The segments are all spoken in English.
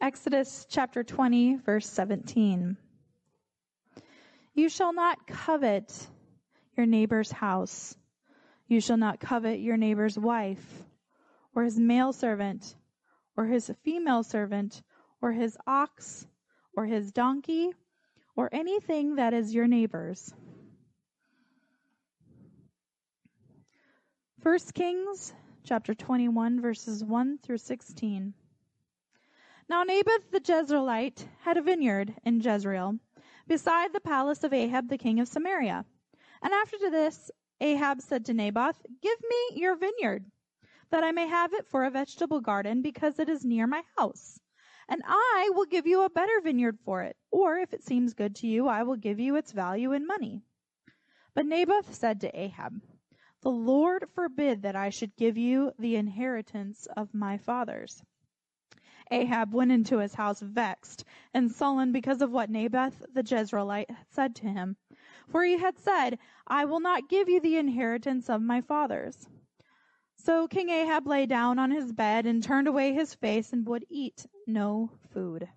Exodus chapter 20, verse 17. You shall not covet your neighbor's house. You shall not covet your neighbor's wife, or his male servant, or his female servant, or his ox, or his donkey, or anything that is your neighbor's. 1 Kings chapter 21 verses 1 through 16. Now Naboth the Jezreelite had a vineyard in Jezreel, beside the palace of Ahab the king of Samaria. And after this, Ahab said to Naboth, Give me your vineyard, that I may have it for a vegetable garden, because it is near my house. And I will give you a better vineyard for it, or if it seems good to you, I will give you its value in money. But Naboth said to Ahab, the Lord forbid that I should give you the inheritance of my fathers. Ahab went into his house vexed and sullen because of what Naboth the Jezreelite said to him. For he had said, I will not give you the inheritance of my fathers. So King Ahab lay down on his bed and turned away his face and would eat no food.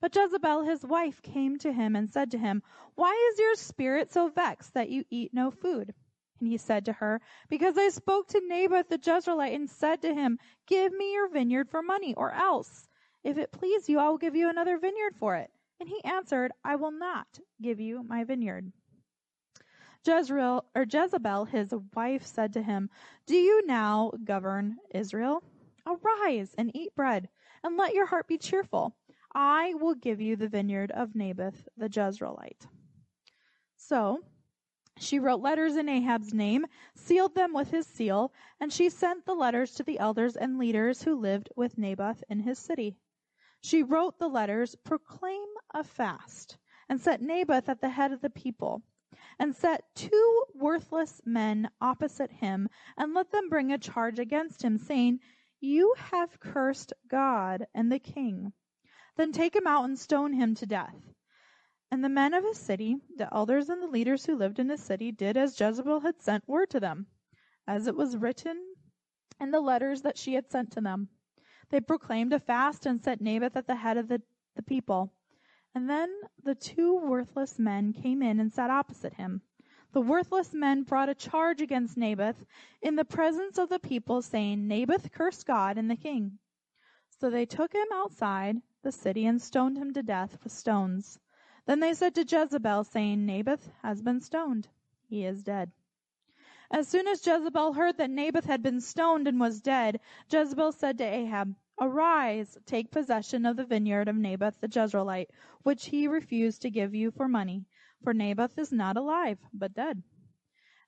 But Jezebel his wife came to him and said to him, Why is your spirit so vexed that you eat no food? And he said to her, Because I spoke to Naboth the Jezreelite and said to him, Give me your vineyard for money, or else, if it please you, I will give you another vineyard for it. And he answered, I will not give you my vineyard. Jezreel, or Jezebel, his wife, said to him, Do you now govern Israel? Arise and eat bread, and let your heart be cheerful. I will give you the vineyard of Naboth the Jezreelite. So, she wrote letters in Ahab's name, sealed them with his seal, and she sent the letters to the elders and leaders who lived with Naboth in his city. She wrote the letters, proclaim a fast, and set Naboth at the head of the people, and set two worthless men opposite him, and let them bring a charge against him, saying, You have cursed God and the king. Then take him out and stone him to death. And the men of his city, the elders and the leaders who lived in his city, did as Jezebel had sent word to them, as it was written in the letters that she had sent to them. They proclaimed a fast and set Naboth at the head of the, the people. And then the two worthless men came in and sat opposite him. The worthless men brought a charge against Naboth in the presence of the people, saying, Naboth cursed God and the king. So they took him outside the city and stoned him to death with stones. Then they said to Jezebel, saying, Naboth has been stoned. He is dead. As soon as Jezebel heard that Naboth had been stoned and was dead, Jezebel said to Ahab, Arise, take possession of the vineyard of Naboth the Jezreelite, which he refused to give you for money, for Naboth is not alive, but dead.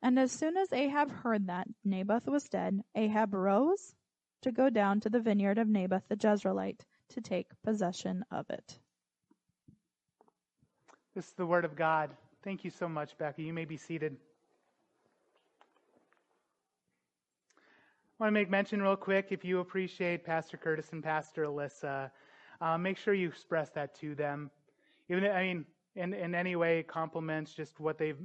And as soon as Ahab heard that Naboth was dead, Ahab rose to go down to the vineyard of Naboth the Jezreelite to take possession of it. This is the Word of God. Thank you so much, Becky. You may be seated. I want to make mention real quick if you appreciate Pastor Curtis and Pastor Alyssa, uh, make sure you express that to them. Even, I mean, in, in any way, compliments just what they've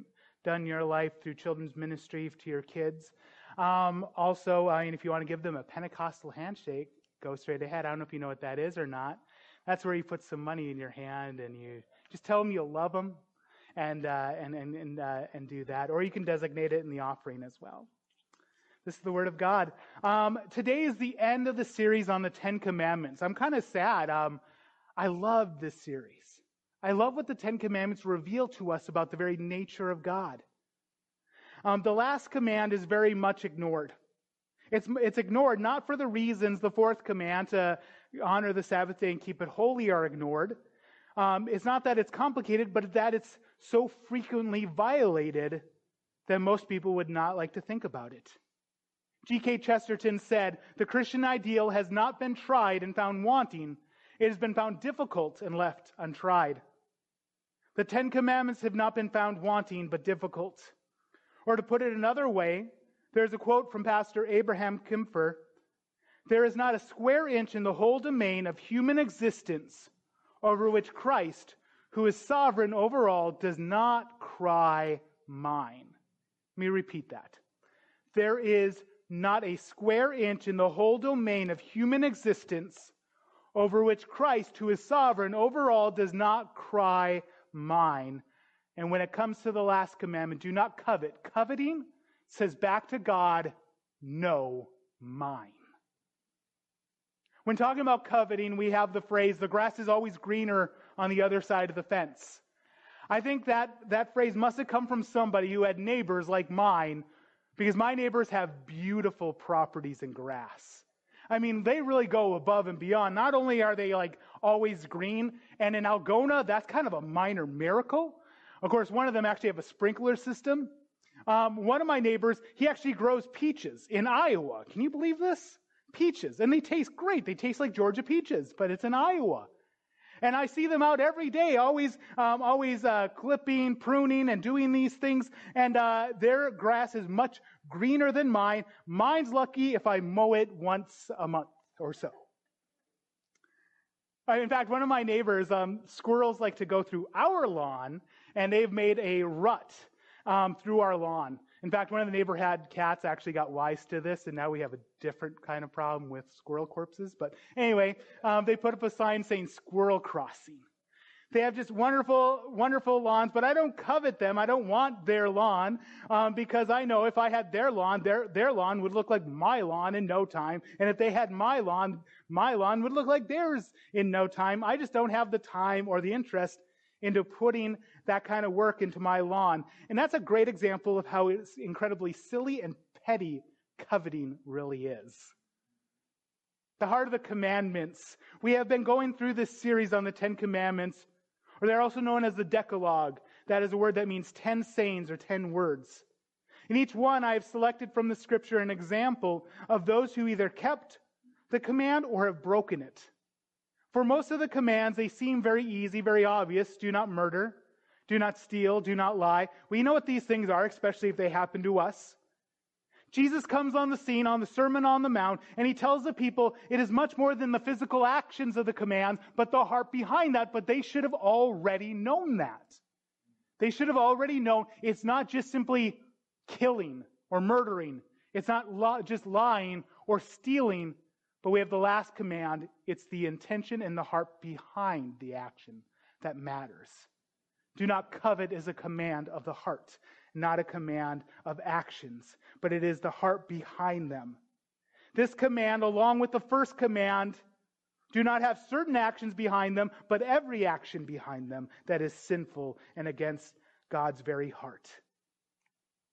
done in your life through children's ministry to your kids. Um, also, I mean, if you want to give them a Pentecostal handshake, go straight ahead. I don't know if you know what that is or not. That's where you put some money in your hand and you just tell them you love them and, uh, and, and, and, uh, and do that. Or you can designate it in the offering as well. This is the Word of God. Um, today is the end of the series on the Ten Commandments. I'm kind of sad. Um, I love this series. I love what the Ten Commandments reveal to us about the very nature of God. Um, the last command is very much ignored. It's, it's ignored not for the reasons the fourth command to honor the Sabbath day and keep it holy are ignored, um, it's not that it's complicated, but that it's so frequently violated that most people would not like to think about it. G.K. Chesterton said, The Christian ideal has not been tried and found wanting. It has been found difficult and left untried. The Ten Commandments have not been found wanting, but difficult. Or to put it another way, there's a quote from Pastor Abraham Kempfer. There is not a square inch in the whole domain of human existence over which Christ, who is sovereign over all, does not cry mine. Let me repeat that. There is not a square inch in the whole domain of human existence over which Christ, who is sovereign over all, does not cry mine. And when it comes to the last commandment, do not covet. Coveting says back to God, no, mine. When talking about coveting, we have the phrase, the grass is always greener on the other side of the fence. I think that, that phrase must have come from somebody who had neighbors like mine, because my neighbors have beautiful properties and grass. I mean, they really go above and beyond. Not only are they like always green, and in Algona, that's kind of a minor miracle. Of course, one of them actually have a sprinkler system. Um, one of my neighbors, he actually grows peaches in Iowa. Can you believe this? Peaches. And they taste great. They taste like Georgia peaches, but it's in Iowa. And I see them out every day, always, um, always uh, clipping, pruning, and doing these things. And uh, their grass is much greener than mine. Mine's lucky if I mow it once a month or so. Uh, in fact, one of my neighbors, um, squirrels like to go through our lawn, and they've made a rut um, through our lawn. In fact, one of the neighbor had cats actually got wise to this, and now we have a different kind of problem with squirrel corpses. But anyway, um, they put up a sign saying squirrel crossing. They have just wonderful, wonderful lawns, but I don't covet them. I don't want their lawn um, because I know if I had their lawn, their their lawn would look like my lawn in no time, and if they had my lawn, my lawn would look like theirs in no time. I just don't have the time or the interest into putting that kind of work into my lawn. And that's a great example of how it's incredibly silly and petty coveting really is. The heart of the commandments. We have been going through this series on the Ten Commandments, or they're also known as the Decalogue. That is a word that means ten sayings or ten words. In each one, I have selected from the scripture an example of those who either kept the command or have broken it. For most of the commands, they seem very easy, very obvious. Do not murder. Do not steal. Do not lie. We know what these things are, especially if they happen to us. Jesus comes on the scene on the Sermon on the Mount, and he tells the people it is much more than the physical actions of the command, but the heart behind that. But they should have already known that. They should have already known it's not just simply killing or murdering. It's not just lying or stealing, but we have the last command. It's the intention and the heart behind the action that matters. Do not covet is a command of the heart, not a command of actions, but it is the heart behind them. This command, along with the first command, do not have certain actions behind them, but every action behind them that is sinful and against God's very heart.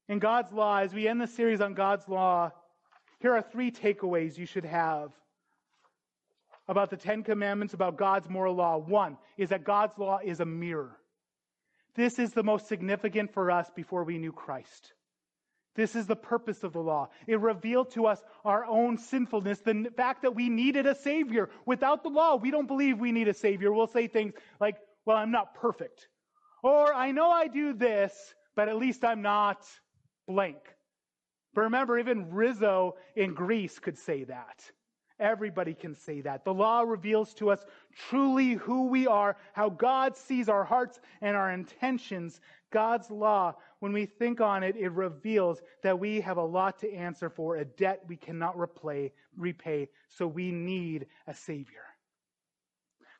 In God's law, as we end the series on God's law, here are three takeaways you should have about the Ten Commandments, about God's moral law. One is that God's law is a mirror. This is the most significant for us before we knew Christ. This is the purpose of the law. It revealed to us our own sinfulness, the fact that we needed a Savior. Without the law, we don't believe we need a Savior. We'll say things like, well, I'm not perfect. Or I know I do this, but at least I'm not blank. But remember, even Rizzo in Grease could say that. Everybody can say that. The law reveals to us truly who we are, how God sees our hearts and our intentions. God's law, when we think on it, it reveals that we have a lot to answer for, a debt we cannot replay, repay, so we need a Savior.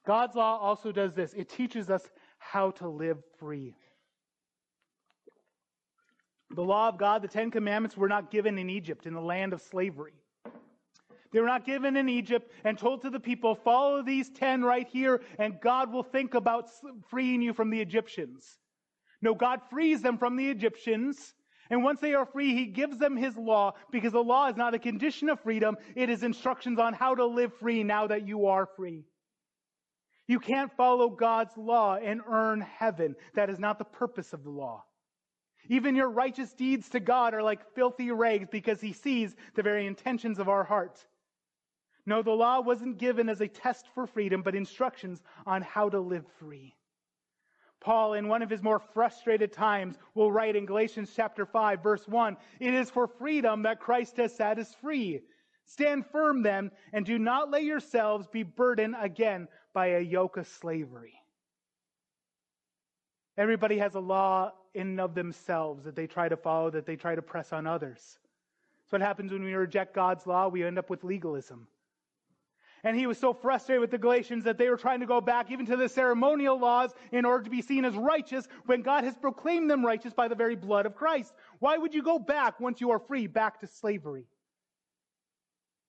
God's law also does this it teaches us how to live free. The law of God, the Ten Commandments, were not given in Egypt, in the land of slavery. They were not given in Egypt and told to the people, follow these 10 right here, and God will think about freeing you from the Egyptians. No, God frees them from the Egyptians. And once they are free, he gives them his law because the law is not a condition of freedom. It is instructions on how to live free now that you are free. You can't follow God's law and earn heaven. That is not the purpose of the law. Even your righteous deeds to God are like filthy rags because he sees the very intentions of our heart. No, the law wasn't given as a test for freedom, but instructions on how to live free. Paul, in one of his more frustrated times, will write in Galatians chapter 5, verse 1 It is for freedom that Christ has set us free. Stand firm then, and do not let yourselves be burdened again by a yoke of slavery. Everybody has a law in and of themselves that they try to follow, that they try to press on others. So what happens when we reject God's law? We end up with legalism. And he was so frustrated with the Galatians that they were trying to go back even to the ceremonial laws in order to be seen as righteous when God has proclaimed them righteous by the very blood of Christ. Why would you go back once you are free back to slavery?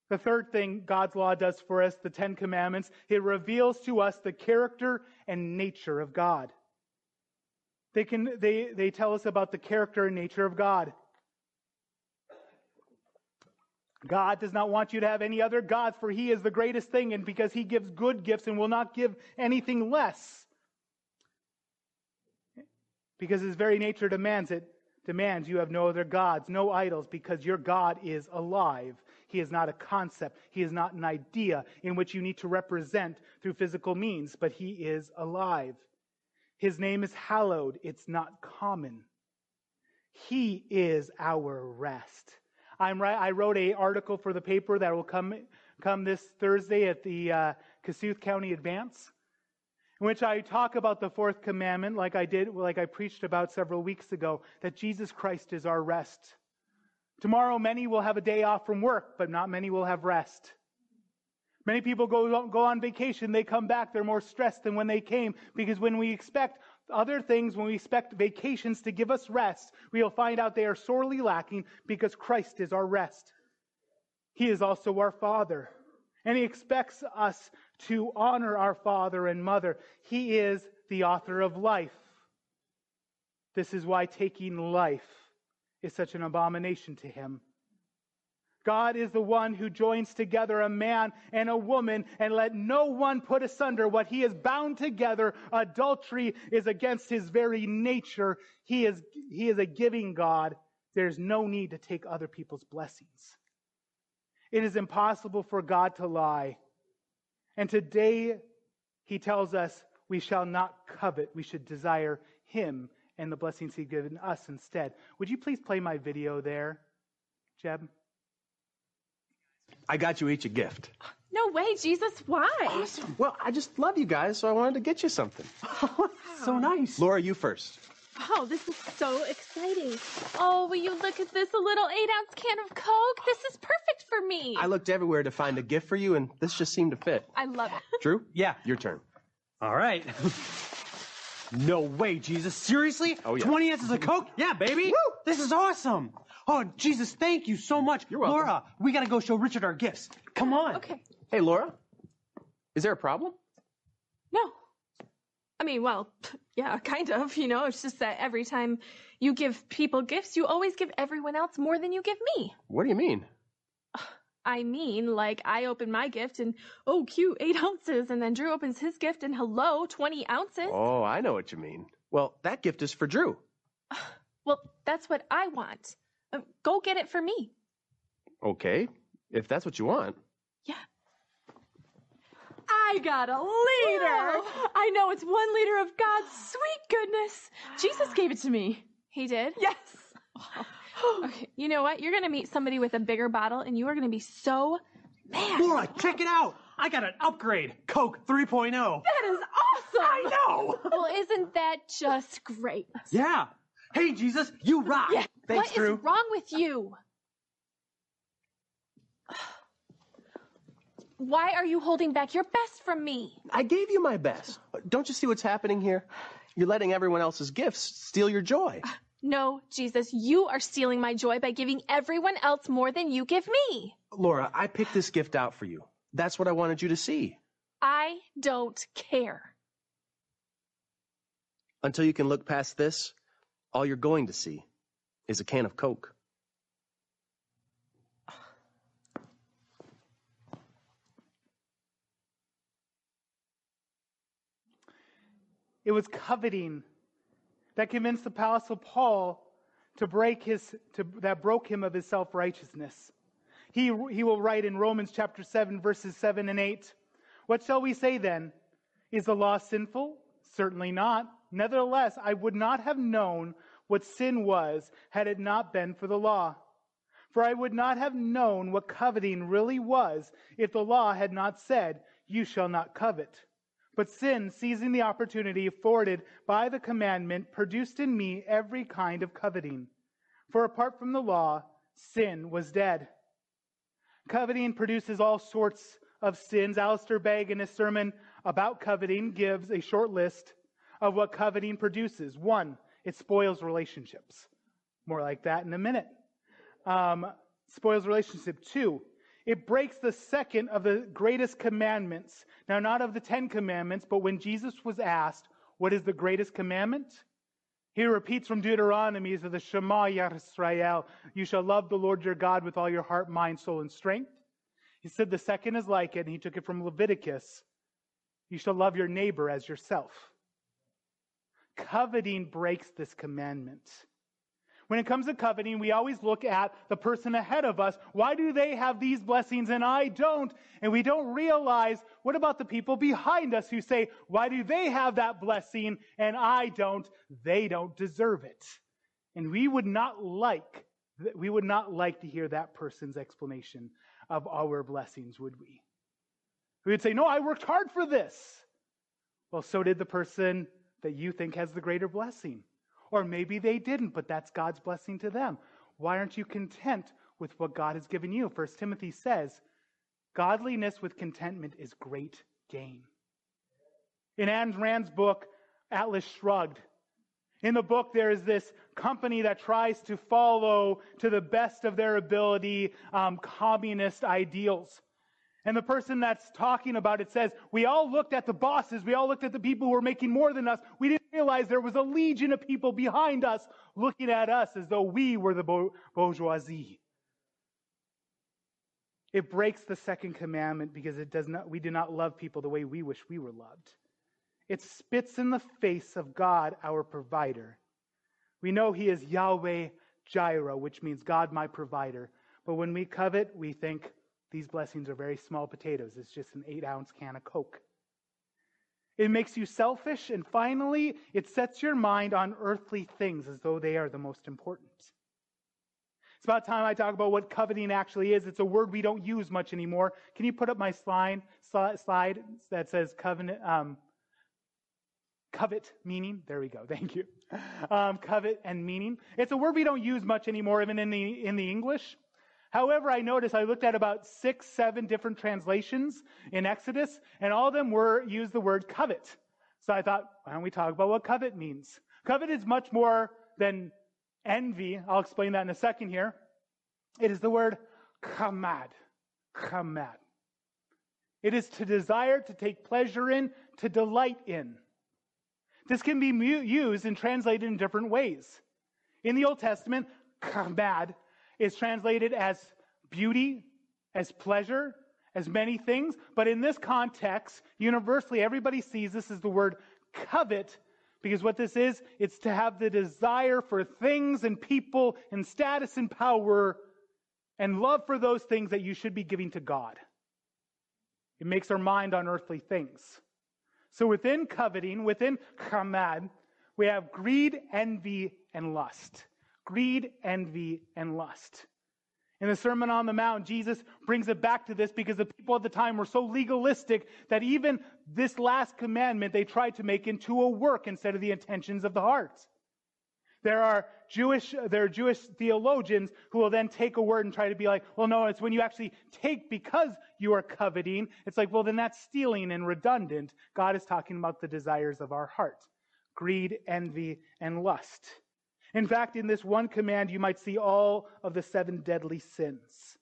The third thing God's law does for us, the Ten Commandments, it reveals to us the character and nature of God. They, can, they, they tell us about the character and nature of God. God does not want you to have any other gods, for He is the greatest thing, and because He gives good gifts and will not give anything less. Because His very nature demands it, demands you have no other gods, no idols, because your God is alive. He is not a concept. He is not an idea in which you need to represent through physical means, but He is alive. His name is hallowed. It's not common. He is our rest. I'm. I wrote a article for the paper that will come come this Thursday at the uh, Kossuth County Advance, in which I talk about the fourth commandment, like I did, like I preached about several weeks ago, that Jesus Christ is our rest. Tomorrow, many will have a day off from work, but not many will have rest. Many people go, go on vacation, they come back, they're more stressed than when they came, because when we expect other things, when we expect vacations to give us rest, we will find out they are sorely lacking because Christ is our rest. He is also our Father. And He expects us to honor our father and mother. He is the author of life. This is why taking life is such an abomination to Him. God is the one who joins together a man and a woman, and let no one put asunder what he has bound together. Adultery is against his very nature. He is, he is a giving God. There's no need to take other people's blessings. It is impossible for God to lie. And today, he tells us we shall not covet. We should desire him and the blessings he's given us instead. Would you please play my video there, Jeb? I got you each a gift. No way, Jesus. Why? Awesome. Well, I just love you guys, so I wanted to get you something. so nice. Laura, you first. Oh, this is so exciting. Oh, will you look at this? A little eight ounce can of Coke? This is perfect for me. I looked everywhere to find a gift for you, and this just seemed to fit. I love it. Drew? Yeah. Your turn. All right. no way, Jesus. Seriously? Oh, yeah. 20 ounces of Coke? Yeah, baby. Woo! This is awesome. Oh, Jesus, thank you so much. You're welcome. Laura, we got to go show Richard our gifts. Come on. Okay. Hey, Laura. Is there a problem? No. I mean, well, yeah, kind of. You know, it's just that every time you give people gifts, you always give everyone else more than you give me. What do you mean? I mean, like, I open my gift and, oh, cute, eight ounces. And then Drew opens his gift and, hello, 20 ounces. Oh, I know what you mean. Well, that gift is for Drew. Well, that's what I want. Uh, go get it for me. Okay, if that's what you want. Yeah. I got a liter. I know it's one liter of God's sweet goodness. Jesus gave it to me. He did? Yes. okay, you know what? You're going to meet somebody with a bigger bottle and you are going to be so mad. Laura, check it out. I got an upgrade. Coke 3.0. That is awesome. I know. well, isn't that just great? yeah. Hey, Jesus, you rock. Yeah. Thanks, What is Drew. wrong with you? Why are you holding back your best from me? I gave you my best. Don't you see what's happening here? You're letting everyone else's gifts steal your joy. Uh, no, Jesus, you are stealing my joy by giving everyone else more than you give me. Laura, I picked this gift out for you. That's what I wanted you to see. I don't care. Until you can look past this, all you're going to see is a can of Coke. It was coveting that convinced the apostle Paul to break his to, that broke him of his self-righteousness. He, he will write in Romans chapter 7 verses 7 and 8, What shall we say then? Is the law sinful? Certainly not. Nevertheless, I would not have known what sin was had it not been for the law. For I would not have known what coveting really was if the law had not said, You shall not covet. But sin, seizing the opportunity afforded by the commandment, produced in me every kind of coveting. For apart from the law, sin was dead. Coveting produces all sorts of sins, Alistair Begg, in his sermon about coveting, gives a short list of what coveting produces. One, it spoils relationships. More like that in a minute. Um, spoils relationship. Two, it breaks the second of the greatest commandments. Now, not of the Ten Commandments, but when Jesus was asked, What is the greatest commandment? He repeats from Deuteronomy of the Shema Yisrael, You shall love the Lord your God with all your heart, mind, soul, and strength. He said the second is like it, and he took it from Leviticus. You shall love your neighbor as yourself. Coveting breaks this commandment. When it comes to coveting, we always look at the person ahead of us. Why do they have these blessings and I don't? And we don't realize what about the people behind us who say, why do they have that blessing and I don't? They don't deserve it. And we would not like, we would not like to hear that person's explanation of our blessings, would we? We would say, no, I worked hard for this. Well, so did the person that you think has the greater blessing. Or maybe they didn't, but that's God's blessing to them. Why aren't you content with what God has given you? First Timothy says, godliness with contentment is great gain. In Ayn Rand's book, Atlas Shrugged, in the book, there is this company that tries to follow, to the best of their ability, um, communist ideals. And the person that's talking about it says, We all looked at the bosses. We all looked at the people who were making more than us. We didn't realize there was a legion of people behind us looking at us as though we were the bourgeoisie. It breaks the second commandment because it does not, we do not love people the way we wish we were loved. It spits in the face of God, our provider. We know He is Yahweh Jireh, which means God, my provider. But when we covet, we think, these blessings are very small potatoes. It's just an eight ounce can of Coke. It makes you selfish, and finally, it sets your mind on earthly things as though they are the most important. It's about time I talk about what coveting actually is. It's a word we don't use much anymore. Can you put up my slide, slide that says covenant, um, covet meaning? There we go. Thank you. Um, covet and meaning. It's a word we don't use much anymore, even in the in the English. However, I noticed I looked at about six, seven different translations in Exodus, and all of them were use the word covet. So I thought, why don't we talk about what covet means? Covet is much more than envy. I'll explain that in a second here. It is the word chamad. Chamad. It is to desire, to take pleasure in, to delight in. This can be used and translated in different ways. In the Old Testament, chamad is translated as beauty, as pleasure, as many things. But in this context, universally, everybody sees this as the word covet because what this is, it's to have the desire for things and people and status and power and love for those things that you should be giving to God. It makes our mind on earthly things. So within coveting, within chamad, we have greed, envy, and lust greed, envy, and lust. In the Sermon on the Mount, Jesus brings it back to this because the people at the time were so legalistic that even this last commandment they tried to make into a work instead of the intentions of the heart. There are Jewish, there are Jewish theologians who will then take a word and try to be like, well, no, it's when you actually take because you are coveting. It's like, well, then that's stealing and redundant. God is talking about the desires of our heart. Greed, envy, and lust. In fact, in this one command, you might see all of the seven deadly sins.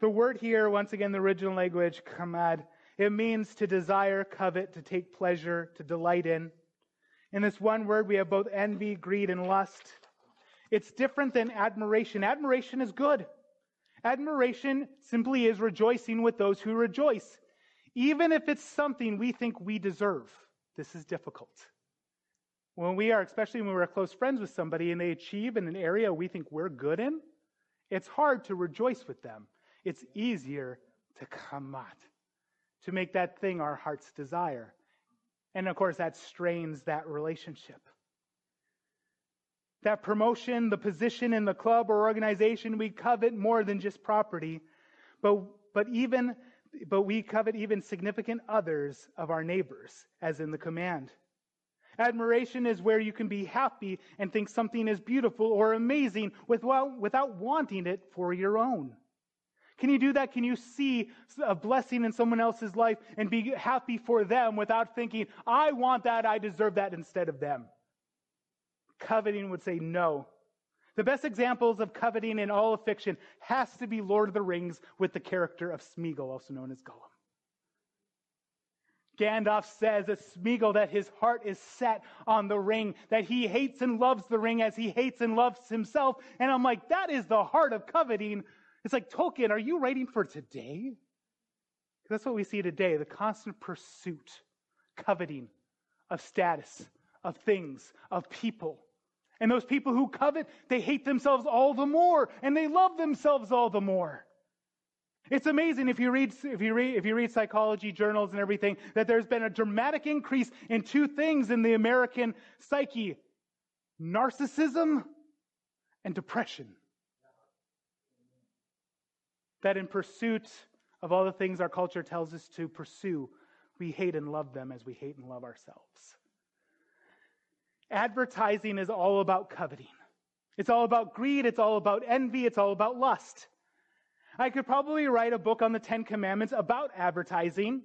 The word here, once again, the original language, chamad, it means to desire, covet, to take pleasure, to delight in. In this one word, we have both envy, greed, and lust. It's different than admiration. Admiration is good. Admiration simply is rejoicing with those who rejoice, even if it's something we think we deserve. This is difficult. When we are, especially when we're close friends with somebody and they achieve in an area we think we're good in, it's hard to rejoice with them. It's easier to out, to make that thing our heart's desire. And of course, that strains that relationship. That promotion, the position in the club or organization, we covet more than just property, but, but even but we covet even significant others of our neighbors, as in the command. Admiration is where you can be happy and think something is beautiful or amazing without, without wanting it for your own. Can you do that? Can you see a blessing in someone else's life and be happy for them without thinking, I want that, I deserve that instead of them? Coveting would say no. The best examples of coveting in all of fiction has to be Lord of the Rings with the character of Smeagol, also known as Gollum. Gandalf says that Smeagol that his heart is set on the ring, that he hates and loves the ring as he hates and loves himself. And I'm like, that is the heart of coveting. It's like, Tolkien, are you writing for today? That's what we see today the constant pursuit, coveting of status, of things, of people. And those people who covet, they hate themselves all the more, and they love themselves all the more. It's amazing if you read if you read if you read psychology journals and everything that there's been a dramatic increase in two things in the American psyche: narcissism and depression. That in pursuit of all the things our culture tells us to pursue, we hate and love them as we hate and love ourselves. Advertising is all about coveting. It's all about greed, it's all about envy, it's all about lust. I could probably write a book on the Ten Commandments about advertising,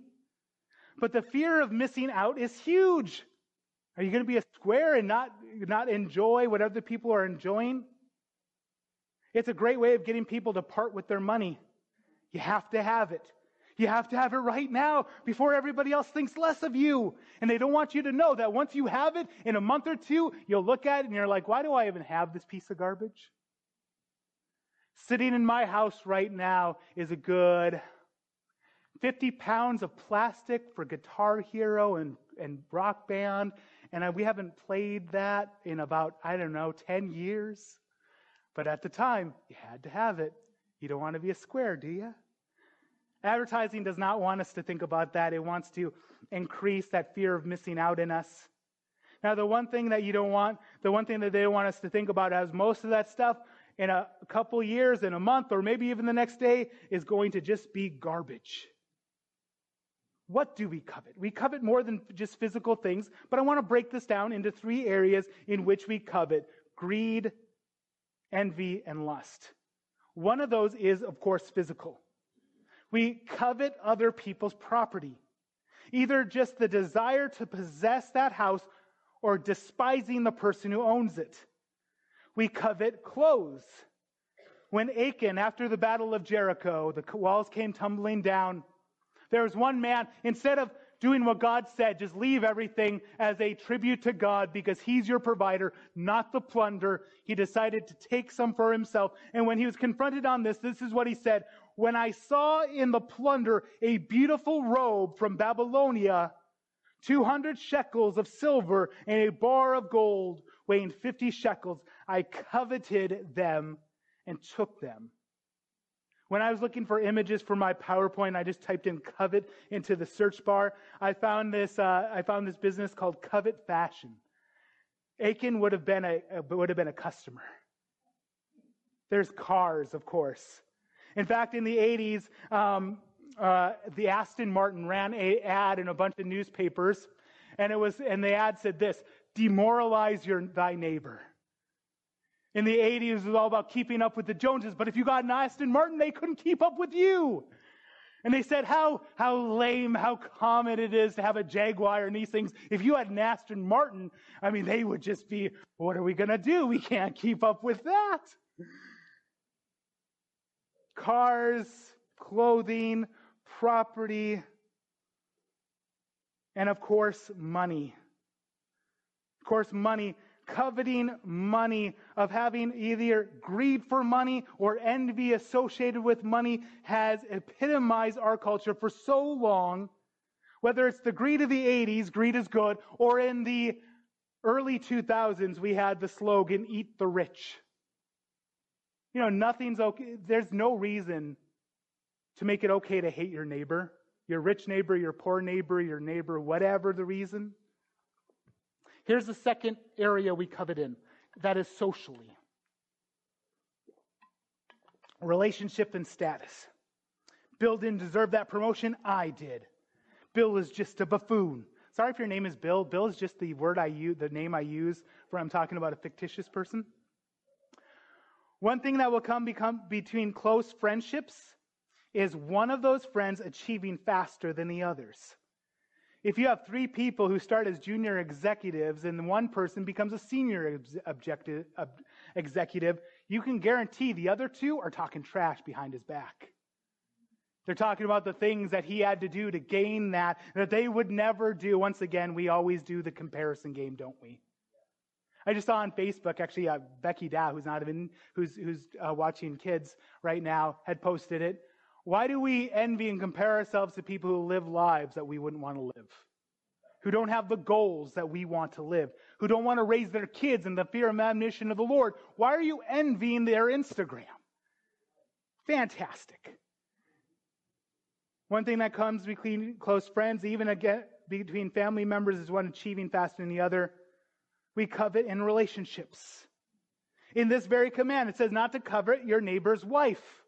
but the fear of missing out is huge. Are you going to be a square and not, not enjoy what other people are enjoying? It's a great way of getting people to part with their money. You have to have it. You have to have it right now before everybody else thinks less of you. And they don't want you to know that once you have it, in a month or two, you'll look at it and you're like, why do I even have this piece of garbage? Sitting in my house right now is a good 50 pounds of plastic for Guitar Hero and, and Rock Band. And I, we haven't played that in about, I don't know, 10 years. But at the time, you had to have it. You don't want to be a square, do you? Advertising does not want us to think about that. It wants to increase that fear of missing out in us. Now, the one thing that you don't want, the one thing that they want us to think about as most of that stuff in a couple years, in a month, or maybe even the next day is going to just be garbage. What do we covet? We covet more than just physical things, but I want to break this down into three areas in which we covet greed, envy, and lust. One of those is, of course, physical. We covet other people's property, either just the desire to possess that house or despising the person who owns it. We covet clothes. When Achan, after the battle of Jericho, the walls came tumbling down, there was one man, instead of doing what God said, just leave everything as a tribute to God because he's your provider, not the plunder. He decided to take some for himself. And when he was confronted on this, this is what he said. When I saw in the plunder a beautiful robe from Babylonia, 200 shekels of silver and a bar of gold weighing 50 shekels, I coveted them and took them. When I was looking for images for my PowerPoint, I just typed in covet into the search bar. I found this, uh, I found this business called Covet Fashion. Achan would have been a, would have been a customer. There's cars, of course. In fact, in the 80s, um, uh, the Aston Martin ran a ad in a bunch of newspapers, and it was, and the ad said this: "Demoralize your thy neighbor." In the 80s, it was all about keeping up with the Joneses. But if you got an Aston Martin, they couldn't keep up with you. And they said how, how lame, how common it is to have a Jaguar and these things. If you had an Aston Martin, I mean, they would just be, what are we going to do? We can't keep up with that. Cars, clothing, property, and of course, money. Of course, money coveting money, of having either greed for money or envy associated with money has epitomized our culture for so long. Whether it's the greed of the 80s, greed is good, or in the early 2000s, we had the slogan, eat the rich. You know, nothing's okay. There's no reason to make it okay to hate your neighbor, your rich neighbor, your poor neighbor, your neighbor, whatever the reason. Here's the second area we covet in that is socially relationship and status. Bill didn't deserve that promotion. I did. Bill is just a buffoon. Sorry if your name is Bill. Bill is just the word I use, the name I use for I'm talking about a fictitious person. One thing that will come become between close friendships is one of those friends achieving faster than the others. If you have three people who start as junior executives and one person becomes a senior objective, executive, you can guarantee the other two are talking trash behind his back. They're talking about the things that he had to do to gain that, that they would never do. Once again, we always do the comparison game, don't we? I just saw on Facebook, actually, uh, Becky Dow, who's not even, who's, who's uh, watching kids right now, had posted it. Why do we envy and compare ourselves to people who live lives that we wouldn't want to live? Who don't have the goals that we want to live? Who don't want to raise their kids in the fear and admonition of the Lord? Why are you envying their Instagram? Fantastic. One thing that comes between close friends, even again, between family members, is one achieving faster than the other. We covet in relationships. In this very command, it says not to covet your neighbor's wife.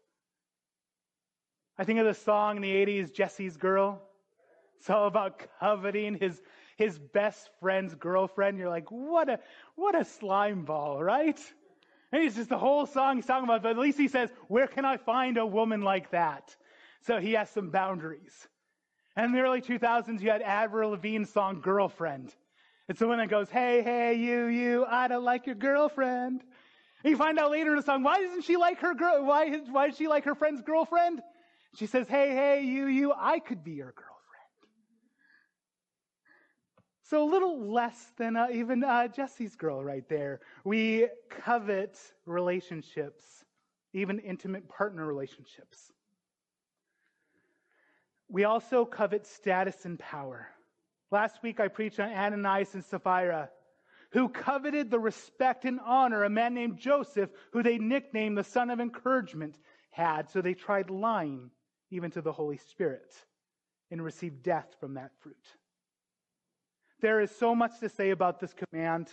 I think of the song in the 80s, Jesse's Girl. It's all about coveting his, his best friend's girlfriend. You're like, what a, what a slime ball, right? And it's just the whole song he's talking about, but at least he says, where can I find a woman like that? So he has some boundaries. And in the early 2000s, you had Avril Lavigne's song, Girlfriend. It's the one that goes, hey, hey, you, you, I don't like your girlfriend. And you find out later in the song, why doesn't she like her girl? Why, why does she like her friend's girlfriend? She says, Hey, hey, you, you, I could be your girlfriend. So a little less than uh, even uh, Jesse's girl right there. We covet relationships, even intimate partner relationships. We also covet status and power. Last week I preached on Ananias and Sapphira, who coveted the respect and honor a man named Joseph, who they nicknamed the son of encouragement, had. So they tried lying even to the Holy Spirit, and receive death from that fruit. There is so much to say about this command.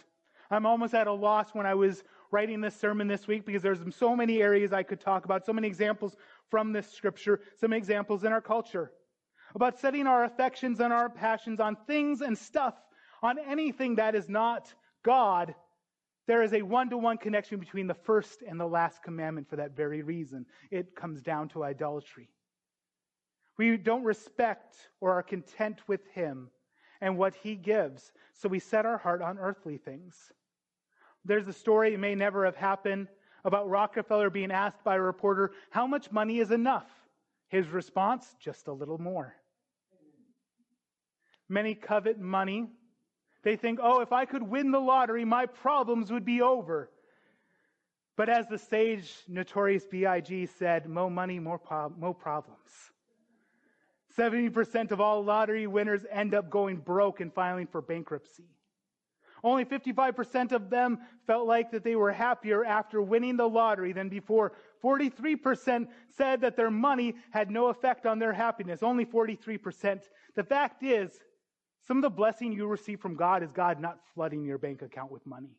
I'm almost at a loss when I was writing this sermon this week because there's so many areas I could talk about, so many examples from this scripture, some examples in our culture about setting our affections and our passions on things and stuff, on anything that is not God. There is a one to one connection between the first and the last commandment for that very reason. It comes down to idolatry. We don't respect or are content with Him and what He gives, so we set our heart on earthly things. There's a story, it may never have happened, about Rockefeller being asked by a reporter, How much money is enough? His response, Just a little more. Many covet money. They think, oh, if I could win the lottery, my problems would be over. But as the sage Notorious B.I.G. said, more money, more, pro- more problems. 70% of all lottery winners end up going broke and filing for bankruptcy. Only 55% of them felt like that they were happier after winning the lottery than before. 43% said that their money had no effect on their happiness. Only 43%. The fact is, some of the blessing you receive from God is God not flooding your bank account with money.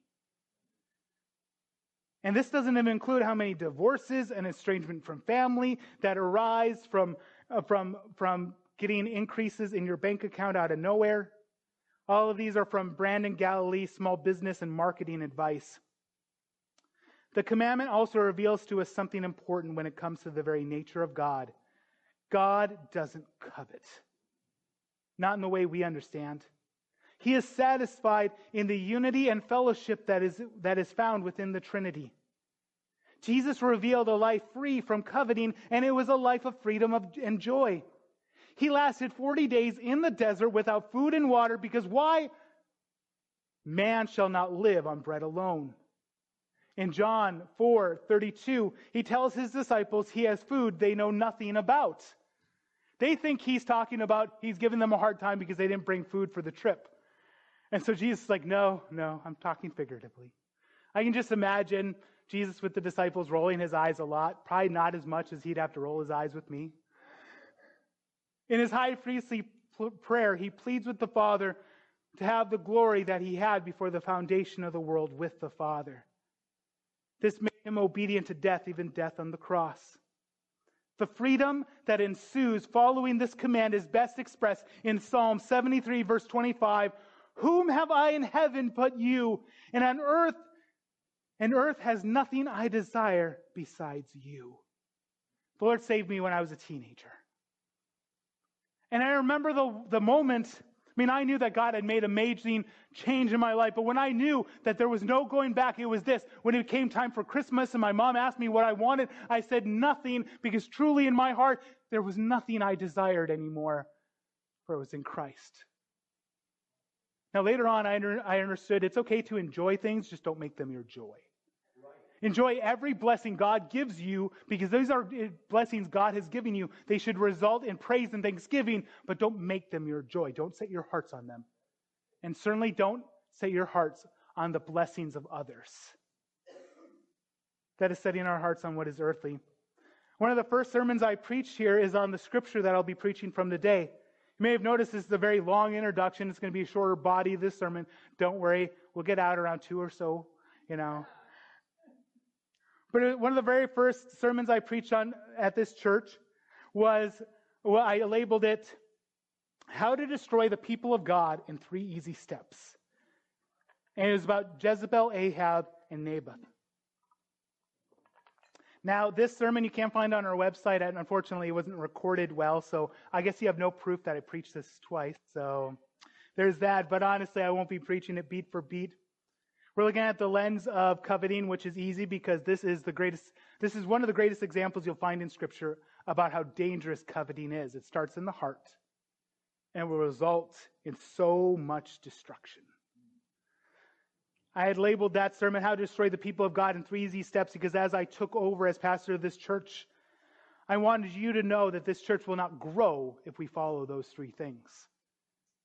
And this doesn't even include how many divorces and estrangement from family that arise from Uh, from, from getting increases in your bank account out of nowhere. All of these are from Brandon Gaille Small Business and Marketing Advice. The commandment also reveals to us something important when it comes to the very nature of God. God doesn't covet, not in the way we understand. He is satisfied in the unity and fellowship that is, that is found within the Trinity. Jesus revealed a life free from coveting, and it was a life of freedom and joy. He lasted 40 days in the desert without food and water because why? Man shall not live on bread alone. In John 4 32, he tells his disciples he has food they know nothing about. They think he's talking about he's giving them a hard time because they didn't bring food for the trip. And so Jesus is like, no, no, I'm talking figuratively. I can just imagine Jesus with the disciples rolling his eyes a lot, probably not as much as he'd have to roll his eyes with me. In his high priestly prayer, he pleads with the Father to have the glory that he had before the foundation of the world with the Father. This made him obedient to death, even death on the cross. The freedom that ensues following this command is best expressed in Psalm 73, verse 25. Whom have I in heaven but you? And on earth and earth has nothing I desire besides you. The Lord saved me when I was a teenager. And I remember the, the moment, I mean, I knew that God had made amazing change in my life, but when I knew that there was no going back, it was this. When it came time for Christmas and my mom asked me what I wanted, I said nothing because truly in my heart, there was nothing I desired anymore, for it was in Christ. Now, later on, I, I understood it's okay to enjoy things, just don't make them your joy. Enjoy every blessing God gives you because those are eh, blessings God has given you. They should result in praise and thanksgiving, but don't make them your joy. Don't set your hearts on them. And certainly don't set your hearts on the blessings of others. That is setting our hearts on what is earthly. One of the first sermons I preached here is on the scripture that I'll be preaching from today. You may have noticed this is a very long introduction. It's going to be a shorter body, this sermon. Don't worry, we'll get out around two or so, you know. But one of the very first sermons I preached on at this church was, well, I labeled it, How to Destroy the People of God in Three Easy Steps. And it was about Jezebel, Ahab, and Naboth. Now, this sermon you can't find on our website, and unfortunately, it wasn't recorded well, so I guess you have no proof that I preached this twice. So there's that. But honestly, I won't be preaching it beat for beat. We're looking at the lens of coveting, which is easy because this is the greatest, this is one of the greatest examples you'll find in Scripture about how dangerous coveting is. It starts in the heart and will result in so much destruction. I had labeled that sermon, How to Destroy the People of God in Three Easy Steps, because as I took over as pastor of this church, I wanted you to know that this church will not grow if we follow those three things.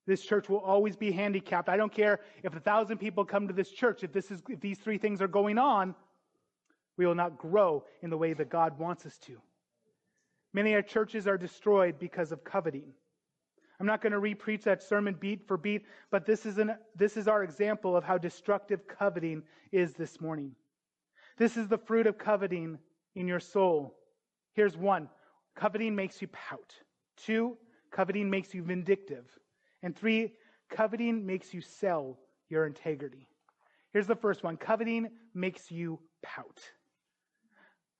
This church will always be handicapped. I don't care if a thousand people come to this church. If this is, if these three things are going on, we will not grow in the way that God wants us to. Many our churches are destroyed because of coveting. I'm not going to repreach that sermon beat for beat, but this is, an, this is our example of how destructive coveting is this morning. This is the fruit of coveting in your soul. Here's one coveting makes you pout. Two, coveting makes you vindictive. And three, coveting makes you sell your integrity. Here's the first one coveting makes you pout.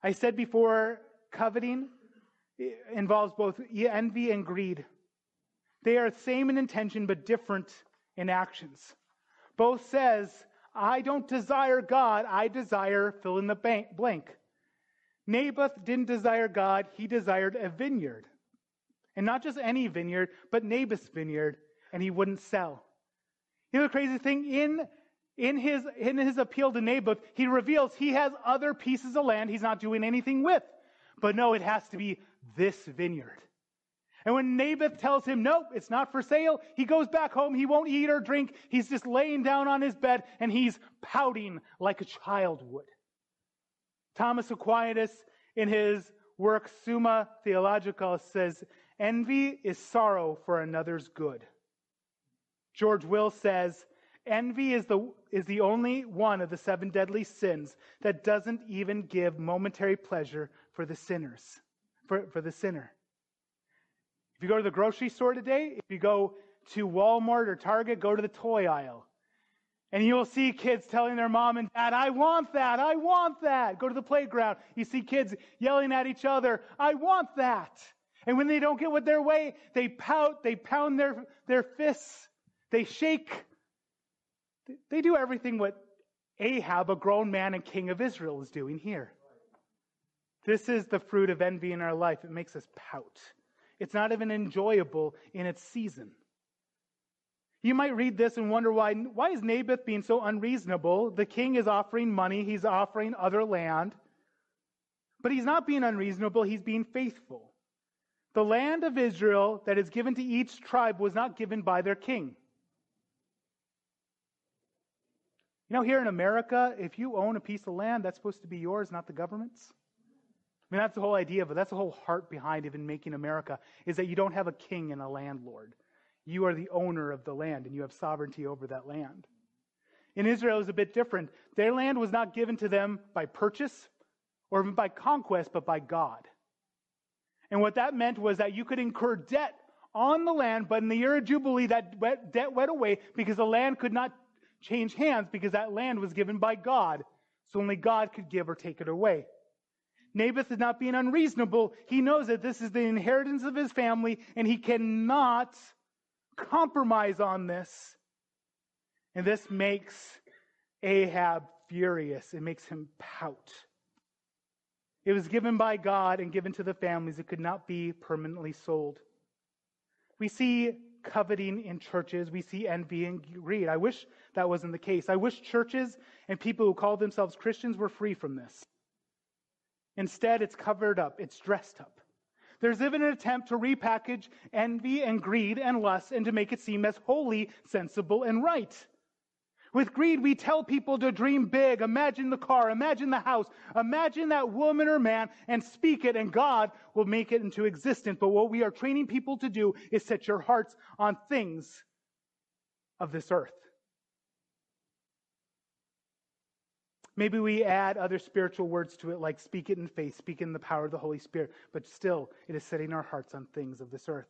I said before, coveting involves both envy and greed. They are the same in intention but different in actions. Both says, I don't desire God, I desire fill in the blank. Naboth didn't desire God, he desired a vineyard. And not just any vineyard, but Naboth's vineyard and he wouldn't sell. You know the crazy thing? In, in, his, in his appeal to Naboth, he reveals he has other pieces of land he's not doing anything with. But no, it has to be this vineyard. And when Naboth tells him, nope, it's not for sale, he goes back home. He won't eat or drink. He's just laying down on his bed and he's pouting like a child would. Thomas Aquinas, in his work Summa Theologica, says, Envy is sorrow for another's good. George Will says, Envy is the, is the only one of the seven deadly sins that doesn't even give momentary pleasure for the sinners, for, for the sinner. If you go to the grocery store today, if you go to Walmart or Target, go to the toy aisle. And you'll see kids telling their mom and dad, I want that, I want that. Go to the playground. You see kids yelling at each other, I want that. And when they don't get what their way, they pout, they pound their, their fists. They shake. They do everything what Ahab, a grown man and king of Israel, is doing here. This is the fruit of envy in our life. It makes us pout. It's not even enjoyable in its season. You might read this and wonder why, why is Naboth being so unreasonable? The king is offering money, he's offering other land. But he's not being unreasonable, he's being faithful. The land of Israel that is given to each tribe was not given by their king. You know, here in America, if you own a piece of land, that's supposed to be yours, not the government's. I mean, that's the whole idea it. That's the whole heart behind even making America, is that you don't have a king and a landlord. You are the owner of the land, and you have sovereignty over that land. In Israel, it's a bit different. Their land was not given to them by purchase or even by conquest, but by God. And what that meant was that you could incur debt on the land, but in the year of Jubilee, that debt went away because the land could not change hands because that land was given by God. So only God could give or take it away. Naboth is not being unreasonable. He knows that this is the inheritance of his family and he cannot compromise on this. And this makes Ahab furious. It makes him pout. It was given by God and given to the families. It could not be permanently sold. We see coveting in churches. We see envy and greed. I wish that wasn't the case. I wish churches and people who call themselves Christians were free from this. Instead, it's covered up, it's dressed up. There's even an attempt to repackage envy and greed and lust and to make it seem as holy, sensible, and right. With greed, we tell people to dream big. Imagine the car, imagine the house, imagine that woman or man, and speak it, and God will make it into existence. But what we are training people to do is set your hearts on things of this earth. Maybe we add other spiritual words to it, like speak it in faith, speak in the power of the Holy Spirit, but still, it is setting our hearts on things of this earth.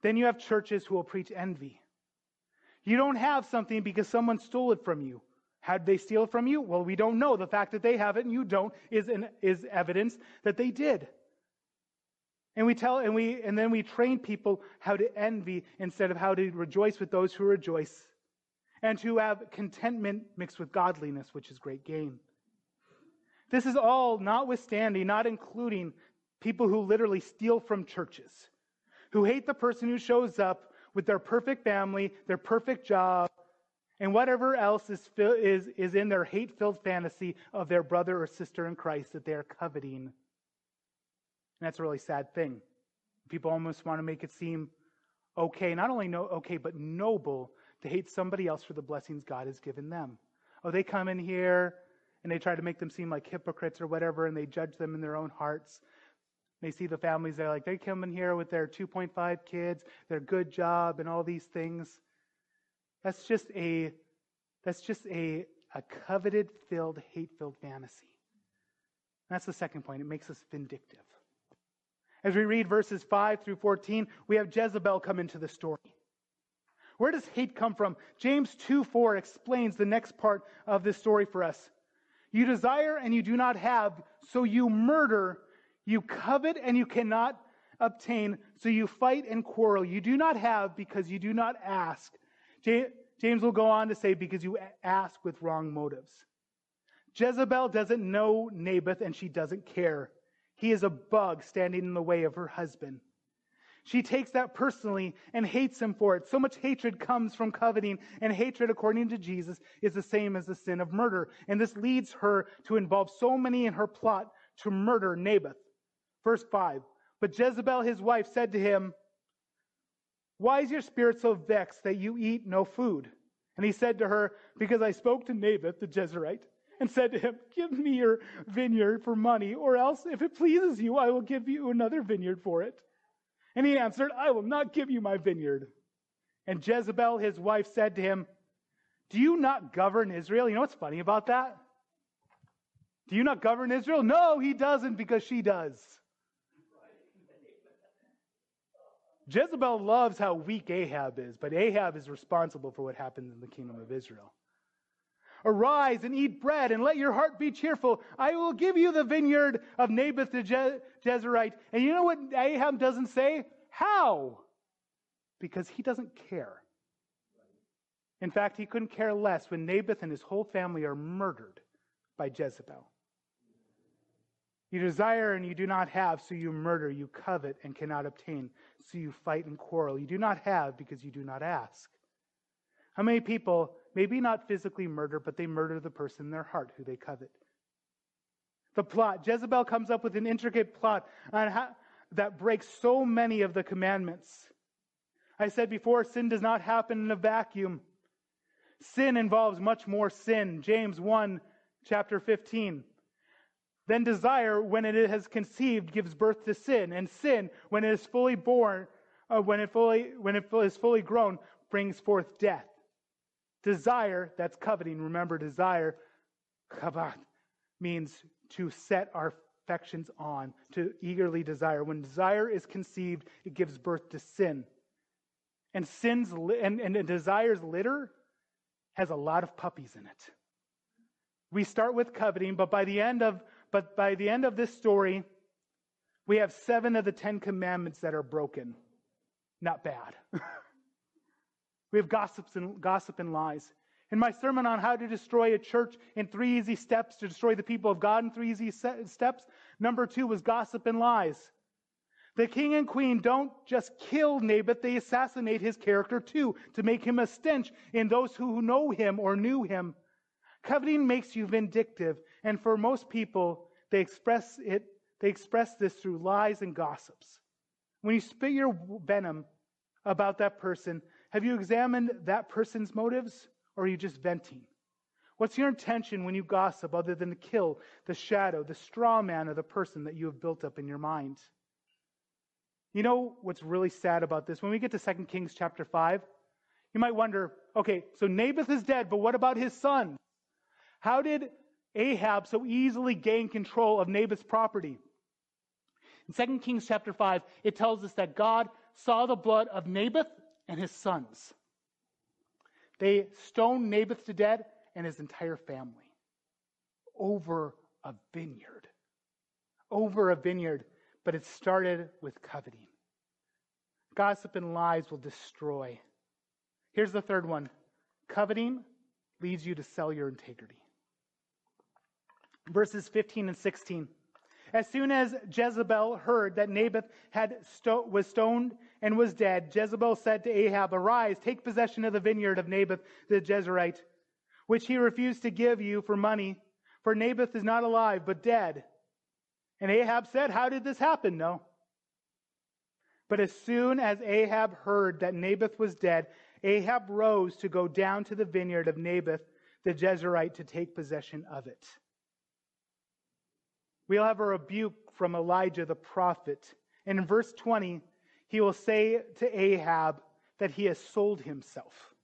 Then you have churches who will preach envy. You don't have something because someone stole it from you. How they steal it from you? Well, we don't know. The fact that they have it and you don't is, an, is evidence that they did. And we tell, and we, and then we train people how to envy instead of how to rejoice with those who rejoice, and to have contentment mixed with godliness, which is great gain. This is all notwithstanding, not including people who literally steal from churches, who hate the person who shows up with their perfect family, their perfect job, and whatever else is, is, is in their hate filled fantasy of their brother or sister in Christ that they are coveting. And that's a really sad thing. People almost want to make it seem okay, not only no, okay, but noble to hate somebody else for the blessings God has given them. Oh, they come in here and they try to make them seem like hypocrites or whatever, and they judge them in their own hearts. They see the families, they're like, they come in here with their 2.5 kids, their good job, and all these things. That's just a, that's just a, a coveted filled, hate filled fantasy. That's the second point. It makes us vindictive. As we read verses 5 through 14, we have Jezebel come into the story. Where does hate come from? James 2 4 explains the next part of this story for us. You desire and you do not have, so you murder you covet and you cannot obtain, so you fight and quarrel. You do not have because you do not ask. James will go on to say, because you ask with wrong motives. Jezebel doesn't know Naboth and she doesn't care. He is a bug standing in the way of her husband. She takes that personally and hates him for it. So much hatred comes from coveting, and hatred, according to Jesus, is the same as the sin of murder. And this leads her to involve so many in her plot to murder Naboth. Verse 5 But Jezebel, his wife, said to him, Why is your spirit so vexed that you eat no food? And he said to her, Because I spoke to Naboth the Jezreelite and said to him, Give me your vineyard for money, or else, if it pleases you, I will give you another vineyard for it. And he answered, I will not give you my vineyard. And Jezebel, his wife, said to him, Do you not govern Israel? You know what's funny about that? Do you not govern Israel? No, he doesn't because she does. Jezebel loves how weak Ahab is, but Ahab is responsible for what happened in the kingdom of Israel. Arise and eat bread and let your heart be cheerful. I will give you the vineyard of Naboth the Je- Jezreelite. And you know what Ahab doesn't say? How? Because he doesn't care. In fact, he couldn't care less when Naboth and his whole family are murdered by Jezebel. You desire and you do not have, so you murder. You covet and cannot obtain, so you fight and quarrel. You do not have because you do not ask. How many people, maybe not physically murder, but they murder the person in their heart who they covet? The plot. Jezebel comes up with an intricate plot how, that breaks so many of the commandments. I said before, sin does not happen in a vacuum. Sin involves much more sin. James 1, chapter 15. Then desire, when it has conceived, gives birth to sin, and sin, when it is fully born, uh, when it fully when it is fully grown, brings forth death. Desire, that's coveting. Remember, desire, kabat, means to set our affections on, to eagerly desire. When desire is conceived, it gives birth to sin. And sin's and, and desire's litter has a lot of puppies in it. We start with coveting, but by the end of but by the end of this story, we have seven of the Ten Commandments that are broken. Not bad. we have gossips and gossip and lies. In my sermon on how to destroy a church in three easy steps to destroy the people of God in three easy steps, number two was gossip and lies. The king and queen don't just kill Naboth, they assassinate his character too, to make him a stench in those who know him or knew him. Coveting makes you vindictive, and for most people, they express it, they express this through lies and gossips. When you spit your venom about that person, have you examined that person's motives, or are you just venting? What's your intention when you gossip other than to kill the shadow, the straw man of the person that you have built up in your mind? You know what's really sad about this? When we get to 2 Kings chapter 5, you might wonder okay, so Naboth is dead, but what about his son? How did Ahab so easily gain control of Naboth's property? In 2 Kings chapter 5, it tells us that God saw the blood of Naboth and his sons. They stoned Naboth to death and his entire family over a vineyard. Over a vineyard but it started with coveting. Gossip and lies will destroy. Here's the third one coveting leads you to sell your integrity. Verses 15 and 16. As soon as Jezebel heard that Naboth sto- was stoned and was dead, Jezebel said to Ahab, Arise, take possession of the vineyard of Naboth the Jezreelite, which he refused to give you for money, for Naboth is not alive, but dead. And Ahab said, How did this happen? No. But as soon as Ahab heard that Naboth was dead, Ahab rose to go down to the vineyard of Naboth the Jezreelite to take possession of it. We'll have a rebuke from Elijah the prophet. And in verse 20, he will say to Ahab that he has sold himself.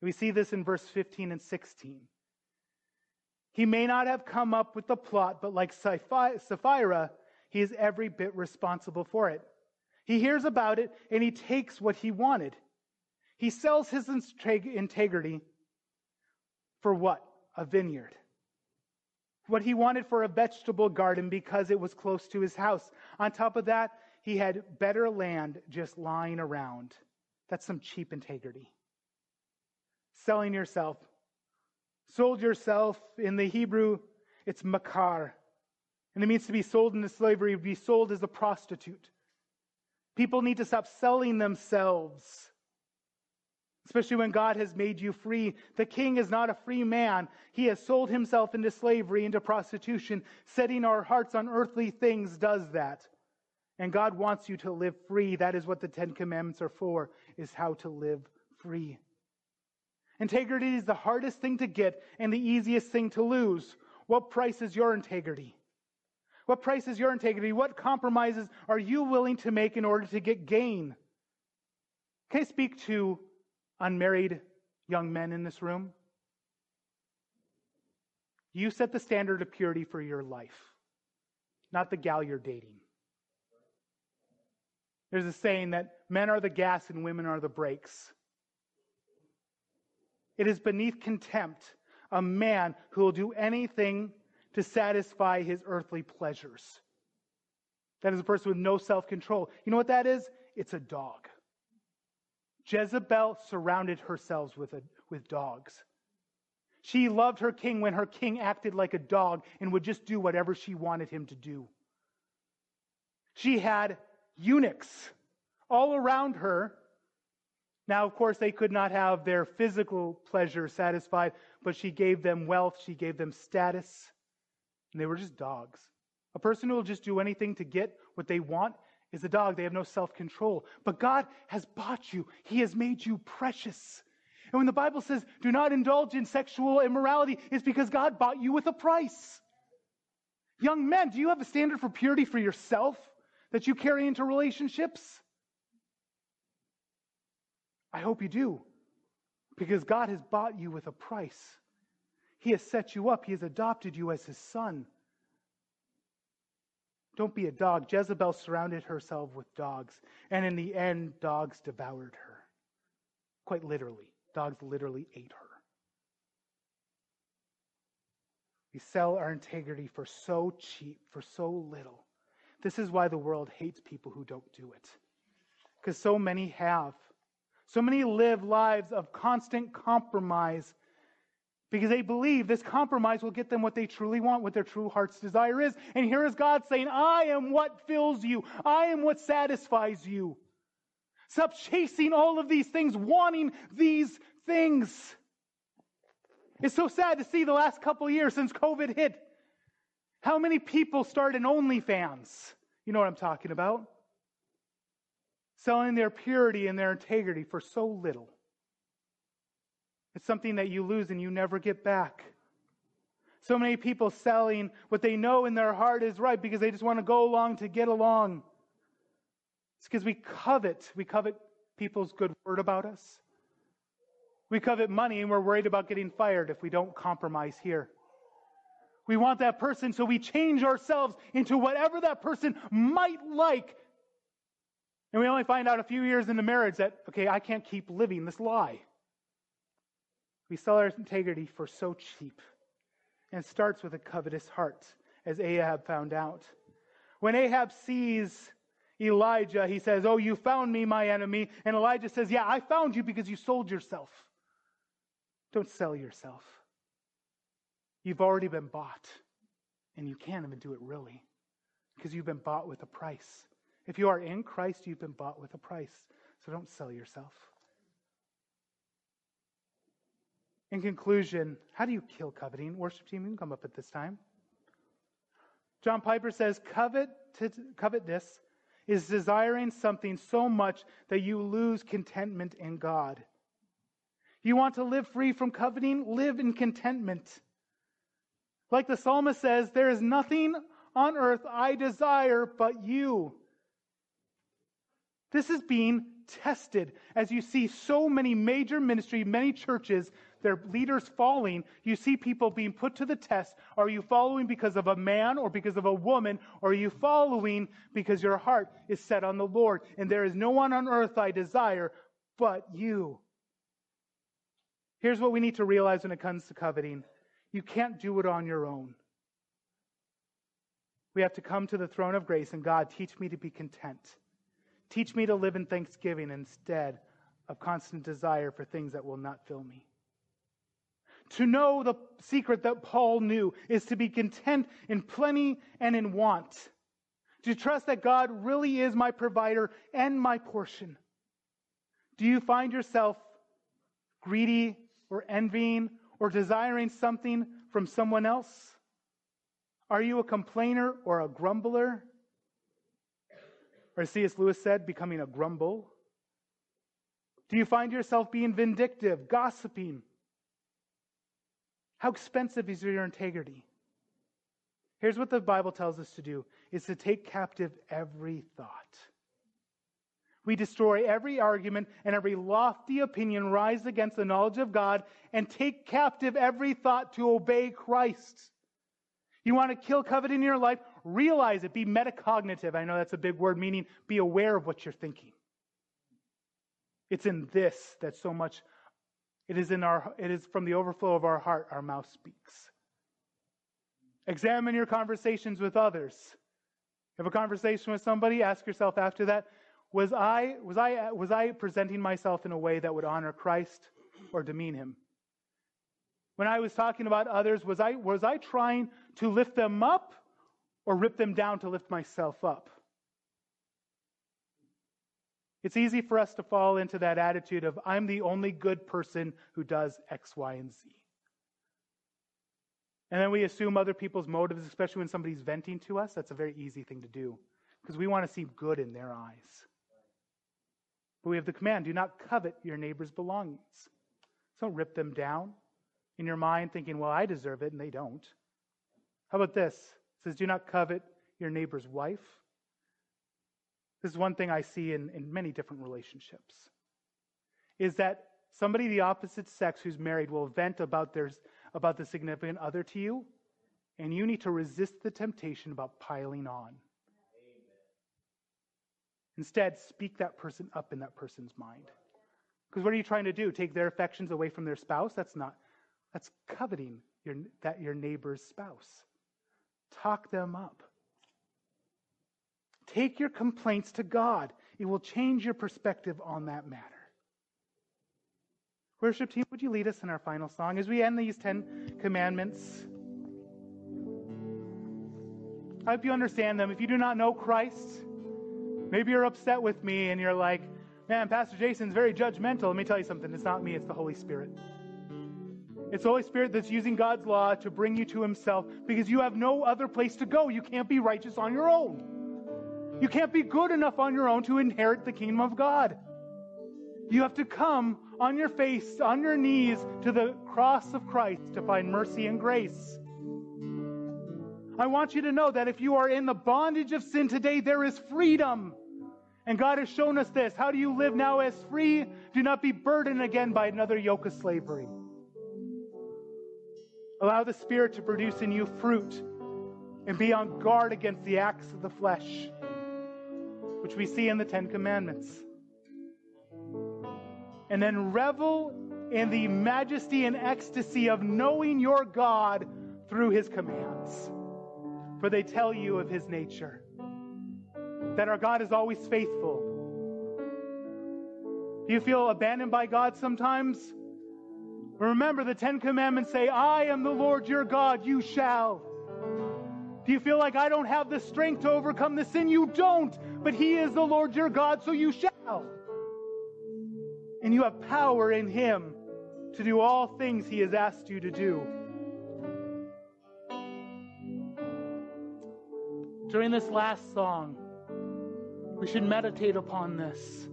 We see this in verse 15 and 16. He may not have come up with the plot, but like Sapphira, he is every bit responsible for it. He hears about it and he takes what he wanted. He sells his integrity for what? A vineyard. What he wanted for a vegetable garden because it was close to his house. On top of that, he had better land just lying around. That's some cheap integrity. Selling yourself Sold yourself in the Hebrew, it's makar. And it means to be sold into slavery, be sold as a prostitute. People need to stop selling themselves, especially when God has made you free. The king is not a free man. He has sold himself into slavery, into prostitution. Setting our hearts on earthly things does that. And God wants you to live free. That is what the Ten Commandments are for, is how to live free. Integrity is the hardest thing to get and the easiest thing to lose. What price is your integrity? What price is your integrity? What compromises are you willing to make in order to get gain? Can I speak to unmarried young men in this room? You set the standard of purity for your life, not the gal you're dating. There's a saying that men are the gas and women are the brakes. It is beneath contempt a man who will do anything to satisfy his earthly pleasures. That is a person with no self control. You know what that is? It's a dog. Jezebel surrounded herself with, a, with dogs. She loved her king when her king acted like a dog and would just do whatever she wanted him to do. She had eunuchs all around her now, of course, they could not have their physical pleasure satisfied, but she gave them wealth, she gave them status, and they were just dogs. A person who will just do anything to get what they want is a dog. They have no self control. But God has bought you, He has made you precious. And when the Bible says, do not indulge in sexual immorality, it's because God bought you with a price. Young men, do you have a standard for purity for yourself that you carry into relationships? I hope you do, because God has bought you with a price. He has set you up, He has adopted you as His son. Don't be a dog. Jezebel surrounded herself with dogs, and in the end, dogs devoured her. Quite literally. Dogs literally ate her. We sell our integrity for so cheap, for so little. This is why the world hates people who don't do it. Because so many have. So many live lives of constant compromise because they believe this compromise will get them what they truly want, what their true heart's desire is. And here is God saying, I am what fills you. I am what satisfies you. Stop chasing all of these things, wanting these things. It's so sad to see the last couple years since COVID hit. How many people started OnlyFans? You know what I'm talking about? Selling their purity and their integrity for so little. It's something that you lose and you never get back. So many people selling what they know in their heart is right because they just want to go along to get along. It's because we covet. We covet people's good word about us. We covet money and we're worried about getting fired if we don't compromise here. We want that person, so we change ourselves into whatever that person might like. And we only find out a few years into marriage that, okay, I can't keep living this lie. We sell our integrity for so cheap. And it starts with a covetous heart, as Ahab found out. When Ahab sees Elijah, he says, Oh, you found me, my enemy. And Elijah says, Yeah, I found you because you sold yourself. Don't sell yourself. You've already been bought. And you can't even do it really because you've been bought with a price. If you are in Christ, you've been bought with a price. So don't sell yourself. In conclusion, how do you kill coveting? Worship team, you can come up at this time. John Piper says, Covet, covetousness is desiring something so much that you lose contentment in God. You want to live free from coveting? Live in contentment. Like the psalmist says, there is nothing on earth I desire but you. This is being tested as you see so many major ministry, many churches their leaders falling, you see people being put to the test. Are you following because of a man or because of a woman? Or are you following because your heart is set on the Lord? And there is no one on earth I desire but you. Here's what we need to realize when it comes to coveting you can't do it on your own. We have to come to the throne of grace and God, teach me to be content. Teach me to live in thanksgiving instead of constant desire for things that will not fill me. To know the secret that Paul knew is to be content in plenty and in want. To trust that God really is my provider and my portion. Do you find yourself greedy or envying or desiring something from someone else? Are you a complainer or a grumbler? Or as C.S. Lewis said, becoming a grumble? Do you find yourself being vindictive, gossiping, how expensive is your integrity? Here's what the Bible tells us to do is to take captive every thought. We destroy every argument and every lofty opinion rise against the knowledge of God and take captive every thought to obey Christ. You want to kill covet in your life? Realize it. Be metacognitive. I know that's a big word, meaning be aware of what you're thinking. It's in this that so much it is, in our, it is from the overflow of our heart our mouth speaks. Examine your conversations with others. Have a conversation with somebody, ask yourself after that, was I, was, I, was I presenting myself in a way that would honor Christ or demean him? When I was talking about others, was I, was I trying to lift them up or rip them down to lift myself up? It's easy for us to fall into that attitude of, I'm the only good person who does X, Y, and Z. And then we assume other people's motives, especially when somebody's venting to us. That's a very easy thing to do because we want to seem good in their eyes. But we have the command do not covet your neighbor's belongings. So don't rip them down in your mind thinking, well, I deserve it, and they don't. How about this? It says, do not covet your neighbor's wife this is one thing I see in, in many different relationships, is that somebody the opposite sex who's married will vent about, their, about the significant other to you, and you need to resist the temptation about piling on. Amen. Instead, speak that person up in that person's mind. Because what are you trying to do? Take their affections away from their spouse? That's not, that's coveting. your, that your neighbor's spouse. Talk them up. Take your complaints to God. It will change your perspective on that matter. Worship team, would you lead us in our final song as we end these Ten Commandments? I hope you understand them. If you do not know Christ, maybe you're upset with me and you're like, man, Pastor Jason's very judgmental. Let me tell you something. It's not me, it's the Holy Spirit. It's the Holy Spirit that's using God's law to bring you to Himself because you have no other place to go. You can't be righteous on your own. You can't be good enough on your own to inherit the kingdom of God. You have to come on your face, on your knees to the cross of Christ to find mercy and grace. I want you to know that if you are in the bondage of sin today, there is freedom. And God has shown us this. How do you live now as free? Do not be burdened again by another yoke of slavery. Allow the Spirit to produce in you fruit and be on guard against the acts of the flesh, which we see in the Ten Commandments. And then revel in the majesty and ecstasy of knowing your God through his commands for they tell you of his nature. That our God is always faithful. Do you feel abandoned by God sometimes? Remember, the Ten Commandments say, I am the Lord your God, you shall. Do you feel like I don't have the strength to overcome the sin? You don't, but He is the Lord your God, so you shall. And you have power in Him to do all things He has asked you to do. during this last song, we should meditate upon this.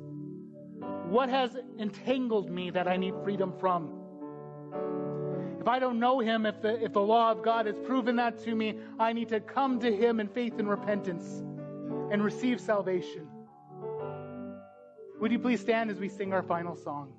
What has entangled me that I need freedom from? I don't know Him, if the, if the law of God has proven that to me, I need to come to Him in faith and repentance and receive salvation. Would you please stand as we sing our final song?